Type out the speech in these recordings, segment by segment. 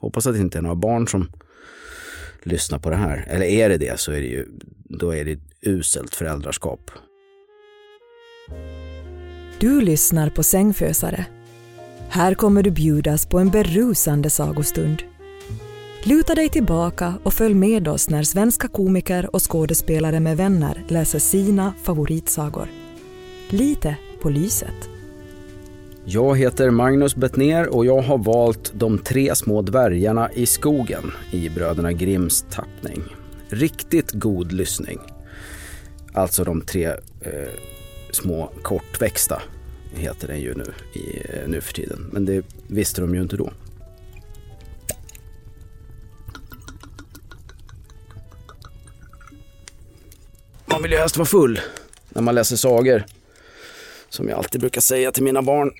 Hoppas att det inte är några barn som lyssnar på det här. Eller är det det så är det ju, då är det uselt föräldraskap. Du lyssnar på Sängfösare. Här kommer du bjudas på en berusande sagostund. Luta dig tillbaka och följ med oss när svenska komiker och skådespelare med vänner läser sina favoritsagor. Lite på lyset. Jag heter Magnus Bettner och jag har valt De tre små dvärgarna i skogen i Bröderna Grimms tappning. Riktigt god lyssning. Alltså de tre eh, små kortväxta heter den ju nu, i, eh, nu för tiden. Men det visste de ju inte då. Man vill ju helst vara full när man läser sagor. Som jag alltid brukar säga till mina barn.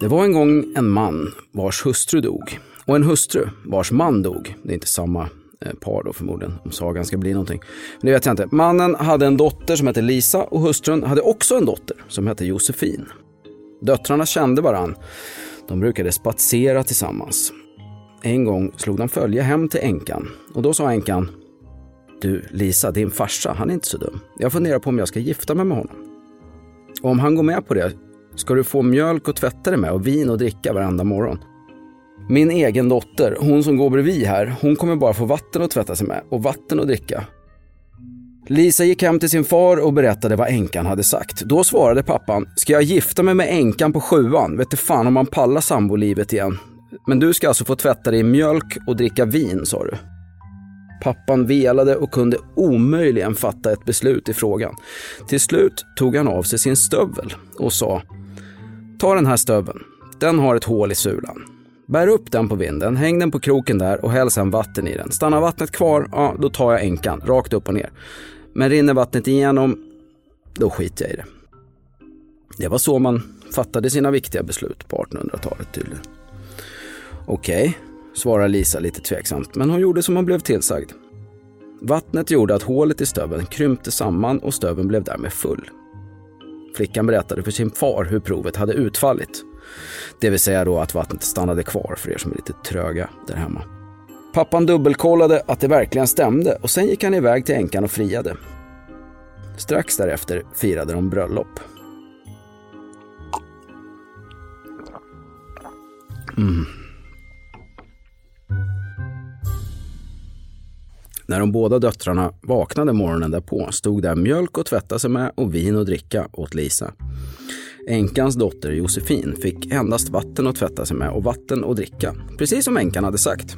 Det var en gång en man vars hustru dog och en hustru vars man dog. Det är inte samma eh, par då förmodligen, om sagan ska bli någonting. Men det vet jag inte. Mannen hade en dotter som hette Lisa och hustrun hade också en dotter som hette Josefin. Döttrarna kände varann. De brukade spatsera tillsammans. En gång slog de följe hem till änkan och då sa änkan Du Lisa, din farsa, han är inte så dum. Jag funderar på om jag ska gifta mig med honom. Och om han går med på det ska du få mjölk och tvätta dig med och vin och dricka varenda morgon. Min egen dotter, hon som går bredvid här, hon kommer bara få vatten att tvätta sig med och vatten att dricka. Lisa gick hem till sin far och berättade vad änkan hade sagt. Då svarade pappan, ska jag gifta mig med änkan på sjuan? Vet du fan om man pallar sambolivet igen. Men du ska alltså få tvätta dig i mjölk och dricka vin, sa du. Pappan velade och kunde omöjligen fatta ett beslut i frågan. Till slut tog han av sig sin stövel och sa Ta den här stöveln. Den har ett hål i sulan. Bär upp den på vinden, häng den på kroken där och häll sedan vatten i den. Stannar vattnet kvar, ja då tar jag änkan, rakt upp och ner. Men rinner vattnet igenom, då skiter jag i det. Det var så man fattade sina viktiga beslut på 1800-talet tydligen. Okej, okay, svarar Lisa lite tveksamt, men hon gjorde som hon blev tillsagd. Vattnet gjorde att hålet i stöveln krympte samman och stöveln blev därmed full. Flickan berättade för sin far hur provet hade utfallit. Det vill säga då att vattnet stannade kvar för er som är lite tröga där hemma. Pappan dubbelkollade att det verkligen stämde och sen gick han iväg till änkan och friade. Strax därefter firade de bröllop. Mm. När de båda döttrarna vaknade morgonen därpå stod där mjölk att tvätta sig med och vin att dricka åt Lisa. Änkans dotter Josefin fick endast vatten att tvätta sig med och vatten att dricka, precis som änkan hade sagt.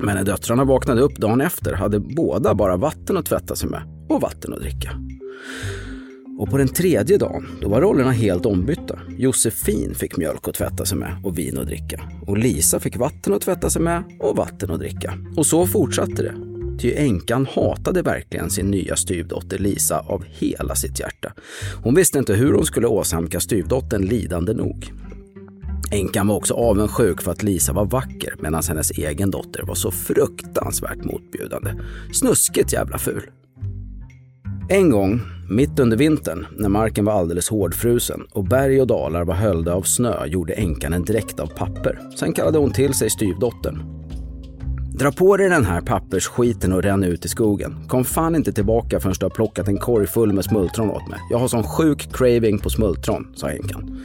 Men när döttrarna vaknade upp dagen efter hade båda bara vatten att tvätta sig med och vatten att dricka. Och på den tredje dagen, då var rollerna helt ombytta. Josefin fick mjölk att tvätta sig med och vin att dricka. Och Lisa fick vatten att tvätta sig med och vatten att dricka. Och så fortsatte det Ty änkan hatade verkligen sin nya styvdotter Lisa av hela sitt hjärta. Hon visste inte hur hon skulle åsamka styvdottern lidande nog. Änkan var också avundsjuk för att Lisa var vacker medan hennes egen dotter var så fruktansvärt motbjudande. Snuskigt jävla ful. En gång, mitt under vintern, när marken var alldeles hårdfrusen och berg och dalar var höljda av snö gjorde änkan en dräkt av papper. Sen kallade hon till sig styvdottern. Dra på dig den här pappersskiten och ränn ut i skogen. Kom fan inte tillbaka förrän du har plockat en korg full med smultron åt mig. Jag har sån sjuk craving på smultron, sa änkan.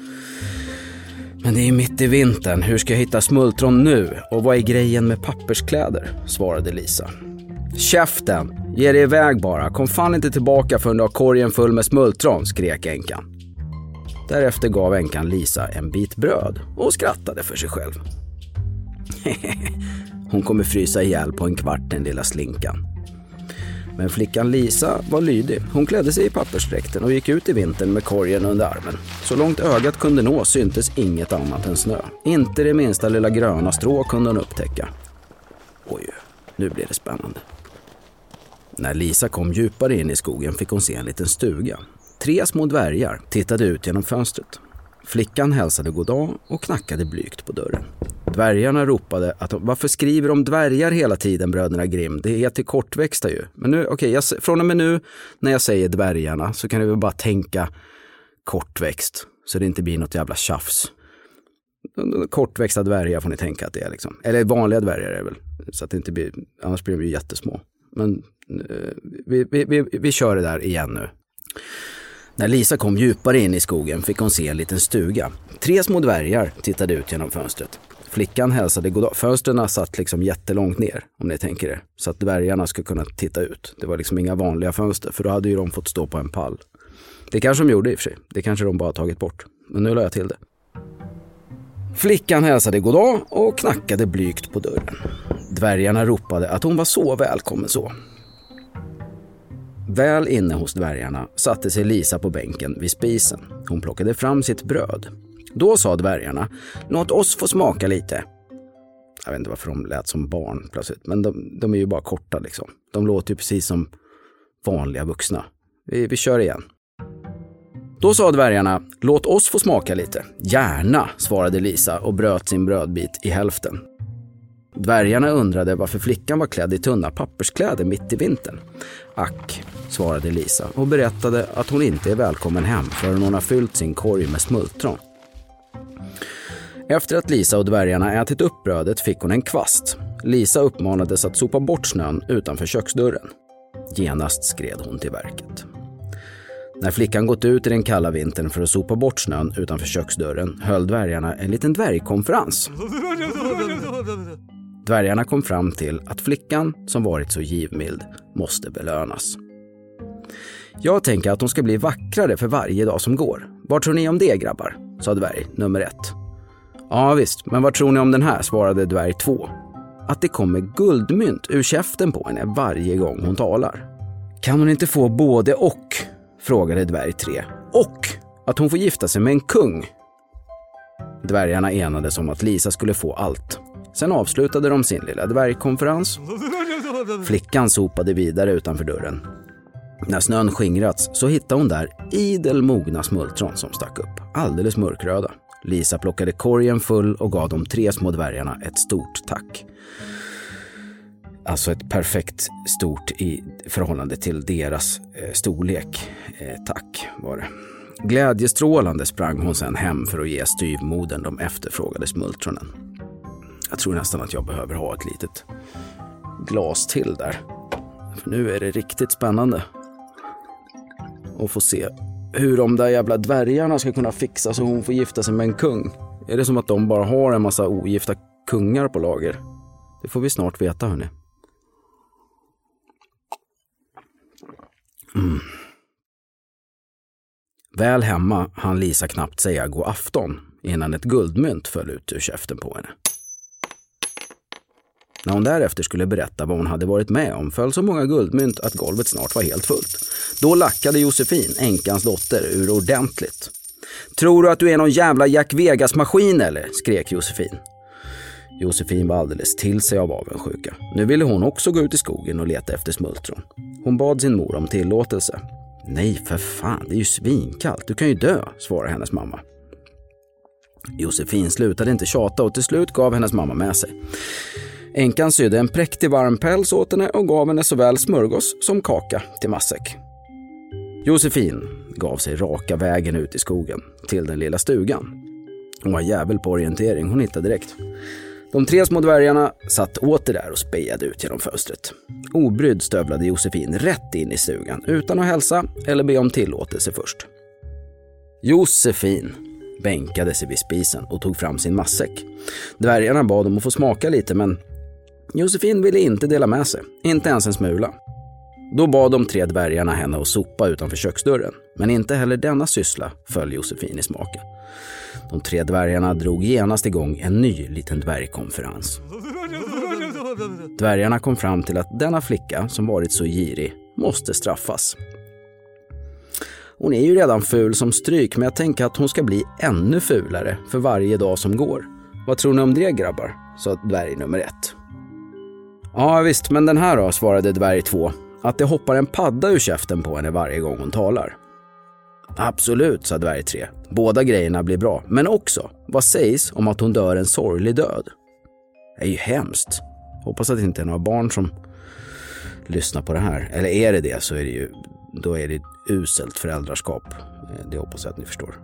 Men det är ju mitt i vintern. Hur ska jag hitta smultron nu? Och vad är grejen med papperskläder? svarade Lisa. Käften! Ge dig iväg bara. Kom fan inte tillbaka förrän du har korgen full med smultron, skrek änkan. Därefter gav änkan Lisa en bit bröd och skrattade för sig själv. Hon kommer frysa ihjäl på en kvart den lilla slinkan. Men flickan Lisa var lydig. Hon klädde sig i pappersdräkten och gick ut i vintern med korgen under armen. Så långt ögat kunde nå syntes inget annat än snö. Inte det minsta lilla gröna strå kunde hon upptäcka. Oj, nu blir det spännande. När Lisa kom djupare in i skogen fick hon se en liten stuga. Tre små dvärgar tittade ut genom fönstret. Flickan hälsade goddag och knackade blygt på dörren. Dvärgarna ropade att varför skriver de dvärgar hela tiden bröderna Grimm? Det heter kortväxta ju. Men nu, okej, okay, från och med nu när jag säger dvärgarna så kan du väl bara tänka kortväxt. Så det inte blir något jävla tjafs. Kortväxta dvärgar får ni tänka att det är liksom. Eller vanliga dvärgar är det väl. Så att det inte blir, annars blir de ju jättesmå. Men eh, vi, vi, vi, vi kör det där igen nu. När Lisa kom djupare in i skogen fick hon se en liten stuga. Tre små dvärgar tittade ut genom fönstret. Flickan hälsade goddag. Fönstren satt liksom jättelångt ner, om ni tänker er. Så att dvärgarna skulle kunna titta ut. Det var liksom inga vanliga fönster, för då hade ju de fått stå på en pall. Det kanske de gjorde i och för sig. Det kanske de bara tagit bort. Men nu la jag till det. Flickan hälsade goddag och knackade blygt på dörren. Dvärgarna ropade att hon var så välkommen så. Väl inne hos dvärgarna satte sig Lisa på bänken vid spisen. Hon plockade fram sitt bröd. Då sa dvärgarna, låt oss få smaka lite. Jag vet inte varför de lät som barn plötsligt, men de, de är ju bara korta liksom. De låter ju precis som vanliga vuxna. Vi, vi kör igen. Då sa dvärgarna, låt oss få smaka lite. Gärna, svarade Lisa och bröt sin brödbit i hälften. Dvärgarna undrade varför flickan var klädd i tunna papperskläder mitt i vintern. Ack, svarade Lisa och berättade att hon inte är välkommen hem förrän hon har fyllt sin korg med smultron. Efter att Lisa och dvärgarna ätit upp brödet fick hon en kvast. Lisa uppmanades att sopa bort snön utanför köksdörren. Genast skred hon till verket. När flickan gått ut i den kalla vintern för att sopa bort snön utanför köksdörren höll dvärgarna en liten dvärgkonferens. Dvärgarna kom fram till att flickan, som varit så givmild, måste belönas. Jag tänker att hon ska bli vackrare för varje dag som går. Vad tror ni om det grabbar? sa dvärg nummer ett. Ja visst, men vad tror ni om den här? svarade dvärg 2. Att det kommer guldmynt ur käften på henne varje gång hon talar. Kan hon inte få både och? frågade dvärg 3. Och att hon får gifta sig med en kung. Dvärgarna enades om att Lisa skulle få allt. Sen avslutade de sin lilla dvärgkonferens. Flickan sopade vidare utanför dörren. När snön skingrats så hittade hon där idel mogna smultron som stack upp, alldeles mörkröda. Lisa plockade korgen full och gav de tre små dvärgarna ett stort tack. Alltså ett perfekt stort i förhållande till deras eh, storlek. Eh, tack var det. Glädjestrålande sprang hon sen hem för att ge styvmodern de efterfrågade smultronen. Jag tror nästan att jag behöver ha ett litet glas till där. För nu är det riktigt spännande. att få se hur de där jävla dvärgarna ska kunna fixa så hon får gifta sig med en kung. Är det som att de bara har en massa ogifta kungar på lager? Det får vi snart veta hörni. Mm. Väl hemma hann Lisa knappt säga god afton innan ett guldmynt föll ut ur käften på henne. När hon därefter skulle berätta vad hon hade varit med om föll så många guldmynt att golvet snart var helt fullt. Då lackade Josefin, änkans dotter, ur ordentligt. Tror du att du är någon jävla Jack Vegas-maskin eller? skrek Josefin. Josefin var alldeles till sig av avundsjuka. Nu ville hon också gå ut i skogen och leta efter smultron. Hon bad sin mor om tillåtelse. Nej, för fan, det är ju svinkallt. Du kan ju dö, svarade hennes mamma. Josefin slutade inte tjata och till slut gav hennes mamma med sig. Änkan sydde en präktig varm päls åt henne och gav henne såväl smörgås som kaka till matsäck. Josefin gav sig raka vägen ut i skogen till den lilla stugan. Hon var jävel på orientering, hon hittade direkt. De tre små dvärgarna satt åter där och spejade ut genom fönstret. Obrydd stövlade Josefin rätt in i stugan utan att hälsa eller be om tillåtelse först. Josefin bänkade sig vid spisen och tog fram sin matsäck. Dvärgarna bad om att få smaka lite men Josefin ville inte dela med sig, inte ens en smula. Då bad de tre dvärgarna henne att sopa utanför köksdörren, men inte heller denna syssla föll Josefin i smaken. De tre dvärgarna drog genast igång en ny liten dvärgkonferens. Dvärgarna kom fram till att denna flicka som varit så girig måste straffas. Hon är ju redan ful som stryk, men jag tänker att hon ska bli ännu fulare för varje dag som går. Vad tror ni om det grabbar? sa dvärg nummer ett. Ja visst, men den här då, svarade dvärg två. Att det hoppar en padda ur käften på henne varje gång hon talar. Absolut, sa dvärg tre. Båda grejerna blir bra. Men också, vad sägs om att hon dör en sorglig död? Det är ju hemskt. Hoppas att det inte är några barn som lyssnar på det här. Eller är det det så är det ju, då är det uselt föräldraskap. Eh, det hoppas jag att ni förstår.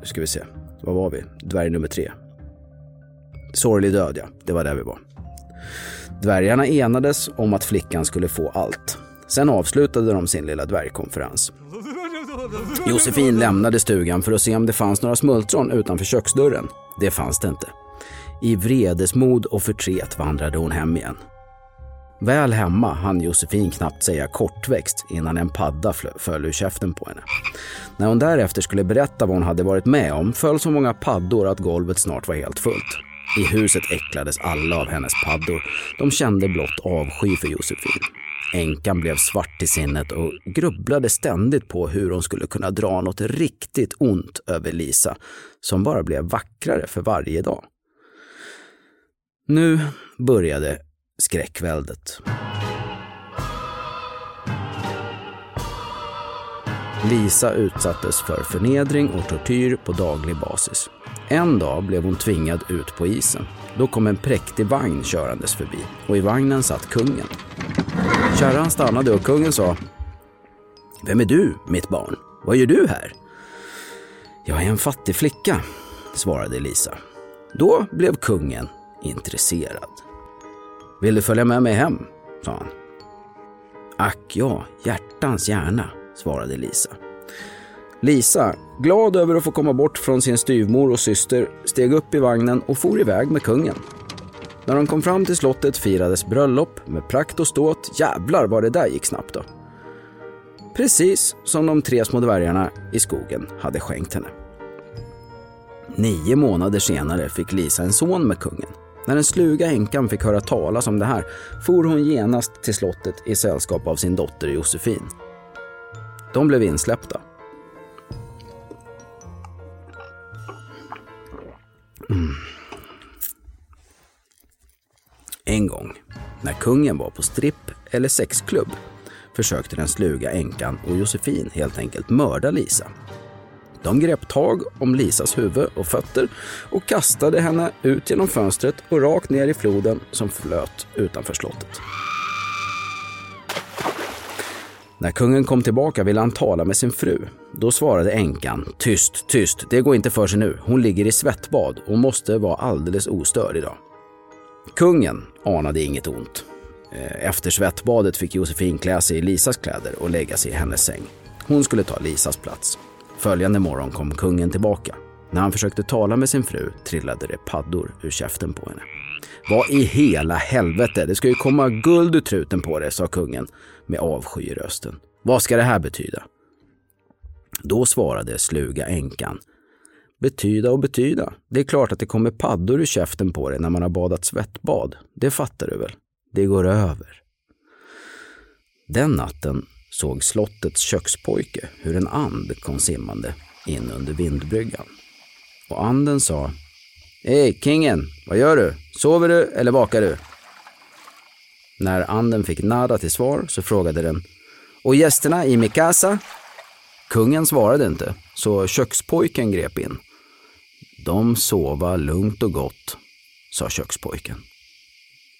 Nu ska vi se, Var var vi? Dvärg nummer tre. Sorglig död, ja. Det var där vi var. Dvärgarna enades om att flickan skulle få allt. Sen avslutade de sin lilla dvärgkonferens. Josefin lämnade stugan för att se om det fanns några smultron utanför köksdörren. Det fanns det inte. I vredesmod och förtret vandrade hon hem igen. Väl hemma hann Josefin knappt säga kortväxt innan en padda föll ur käften på henne. När hon därefter skulle berätta vad hon hade varit med om föll så många paddor att golvet snart var helt fullt. I huset äcklades alla av hennes paddor. De kände blott avsky för Josefin. Änkan blev svart i sinnet och grubblade ständigt på hur hon skulle kunna dra något riktigt ont över Lisa, som bara blev vackrare för varje dag. Nu började skräckväldet. Lisa utsattes för förnedring och tortyr på daglig basis. En dag blev hon tvingad ut på isen. Då kom en präktig vagn körandes förbi och i vagnen satt kungen. Kärran stannade och kungen sa Vem är du, mitt barn? Vad gör du här? Jag är en fattig flicka, svarade Lisa. Då blev kungen intresserad. Vill du följa med mig hem? sa han. Ack ja, hjärtans gärna, svarade Lisa. Lisa, glad över att få komma bort från sin styvmor och syster, steg upp i vagnen och for iväg med kungen. När de kom fram till slottet firades bröllop med prakt och ståt. Jävlar vad det där gick snabbt då. Precis som de tre små dvärgarna i skogen hade skänkt henne. Nio månader senare fick Lisa en son med kungen. När den sluga änkan fick höra talas om det här for hon genast till slottet i sällskap av sin dotter Josefin. De blev insläppta. Mm. En gång, när kungen var på stripp eller sexklubb, försökte den sluga änkan och Josefin helt enkelt mörda Lisa. De grep tag om Lisas huvud och fötter och kastade henne ut genom fönstret och rakt ner i floden som flöt utanför slottet. När kungen kom tillbaka ville han tala med sin fru. Då svarade änkan, tyst, tyst, det går inte för sig nu. Hon ligger i svettbad och måste vara alldeles ostörd idag. Kungen anade inget ont. Eh, efter svettbadet fick Josefin klä sig i Lisas kläder och lägga sig i hennes säng. Hon skulle ta Lisas plats. Följande morgon kom kungen tillbaka. När han försökte tala med sin fru trillade det paddor ur käften på henne. Vad i hela helvete, det ska ju komma guld ur truten på det, sa kungen med avsky i rösten. Vad ska det här betyda? Då svarade sluga änkan. Betyda och betyda. Det är klart att det kommer paddor ur käften på dig när man har badat svettbad. Det fattar du väl? Det går över. Den natten såg slottets kökspojke hur en and kom simmande in under vindbryggan. Och anden sa Hej, kingen, vad gör du? Sover du eller vakar du? När anden fick nada till svar så frågade den Och gästerna i Mikasa? Kungen svarade inte, så kökspojken grep in. De sova lugnt och gott, sa kökspojken.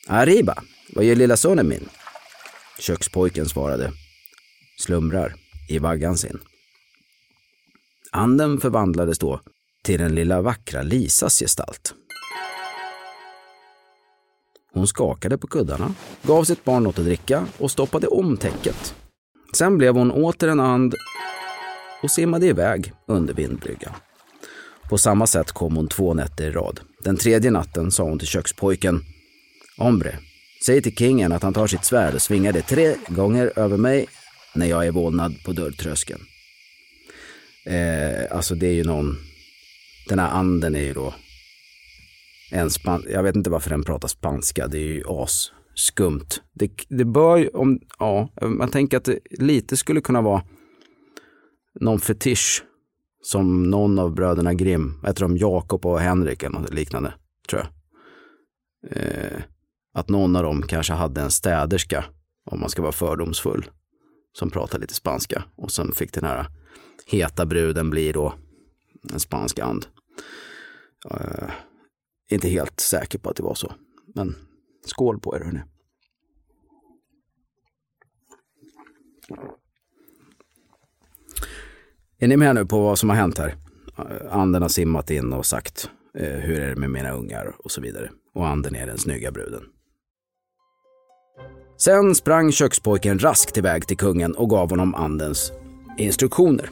Arriba, vad gör lilla sonen min? Kökspojken svarade. Slumrar i vaggan sin. Anden förvandlades då till den lilla vackra Lisas gestalt. Hon skakade på kuddarna, gav sitt barn något att dricka och stoppade om täcket. Sen blev hon åter en and och simmade iväg under vindbryggan. På samma sätt kom hon två nätter i rad. Den tredje natten sa hon till kökspojken Ombre, säg till kingen att han tar sitt svärd och svingar det tre gånger över mig när jag är vålnad på dörrtröskeln. Eh, alltså det är ju någon, den här anden är ju då en span, jag vet inte varför den pratar spanska, det är ju as skumt. Det, det bör ju, om, ja, man tänker att det lite skulle kunna vara någon fetisch som någon av bröderna Grimm, jag tror de Jakob och Henrik eller något liknande, tror jag. Eh, att någon av dem kanske hade en städerska, om man ska vara fördomsfull, som pratade lite spanska. Och sen fick den här heta bruden bli då en spansk and. Uh, inte helt säker på att det var så. Men skål på er hörni. Är ni med nu på vad som har hänt här? Eh, anden har simmat in och sagt uh, hur är det med mina ungar och så vidare. Och anden är den snygga bruden. Sen sprang kökspojken raskt iväg till kungen och gav honom andens instruktioner.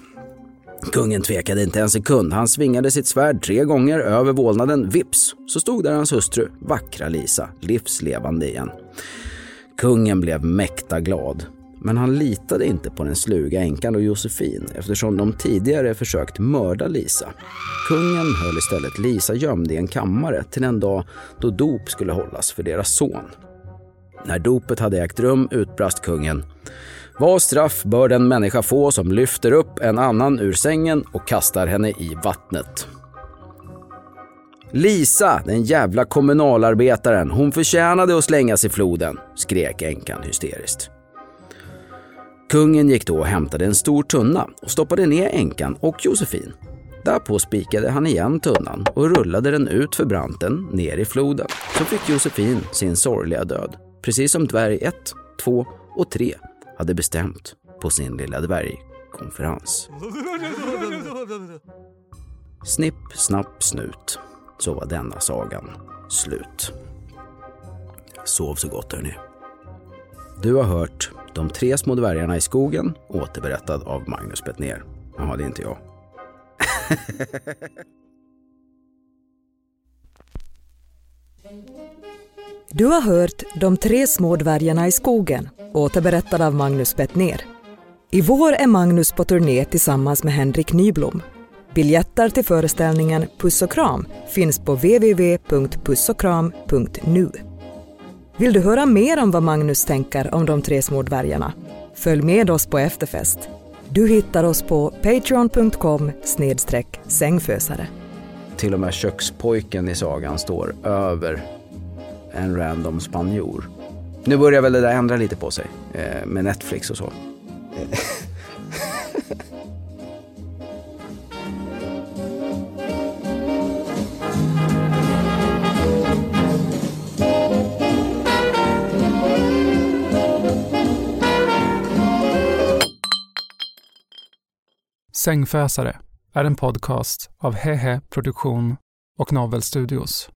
Kungen tvekade inte en sekund. Han svingade sitt svärd tre gånger över vålnaden. Vips så stod där hans hustru, vackra Lisa, livslevande igen. Kungen blev mäkta glad. Men han litade inte på den sluga änkan och Josefin eftersom de tidigare försökt mörda Lisa. Kungen höll istället Lisa gömd i en kammare till den dag då dop skulle hållas för deras son. När dopet hade ägt rum utbrast kungen. Vad straff bör den människa få som lyfter upp en annan ur sängen och kastar henne i vattnet? Lisa, den jävla kommunalarbetaren, hon förtjänade att slängas i floden, skrek änkan hysteriskt. Kungen gick då och hämtade en stor tunna och stoppade ner änkan och Josefin. Därpå spikade han igen tunnan och rullade den ut för branten ner i floden. Så fick Josefin sin sorgliga död. Precis som dvärg 1, 2 och 3 hade bestämt på sin lilla dvärgkonferens. Snipp, snapp, snut. Så var denna sagan slut. Sov så gott hörni. Du har hört De tre små dvärgarna i skogen återberättad av Magnus Bettner. Jaha, det är inte jag. Du har hört De tre små dvärgarna i skogen, återberättad av Magnus Bettner. I vår är Magnus på turné tillsammans med Henrik Nyblom. Biljetter till föreställningen Puss och kram finns på www.pussochkram.nu. Vill du höra mer om vad Magnus tänker om de tre små dvärgarna? Följ med oss på efterfest. Du hittar oss på patreon.com sängfösare. Till och med kökspojken i sagan står över en random spanjor. Nu börjar väl det där ändra lite på sig eh, med Netflix och så. Sängfösare är en podcast av Hehe Produktion och Novel Studios.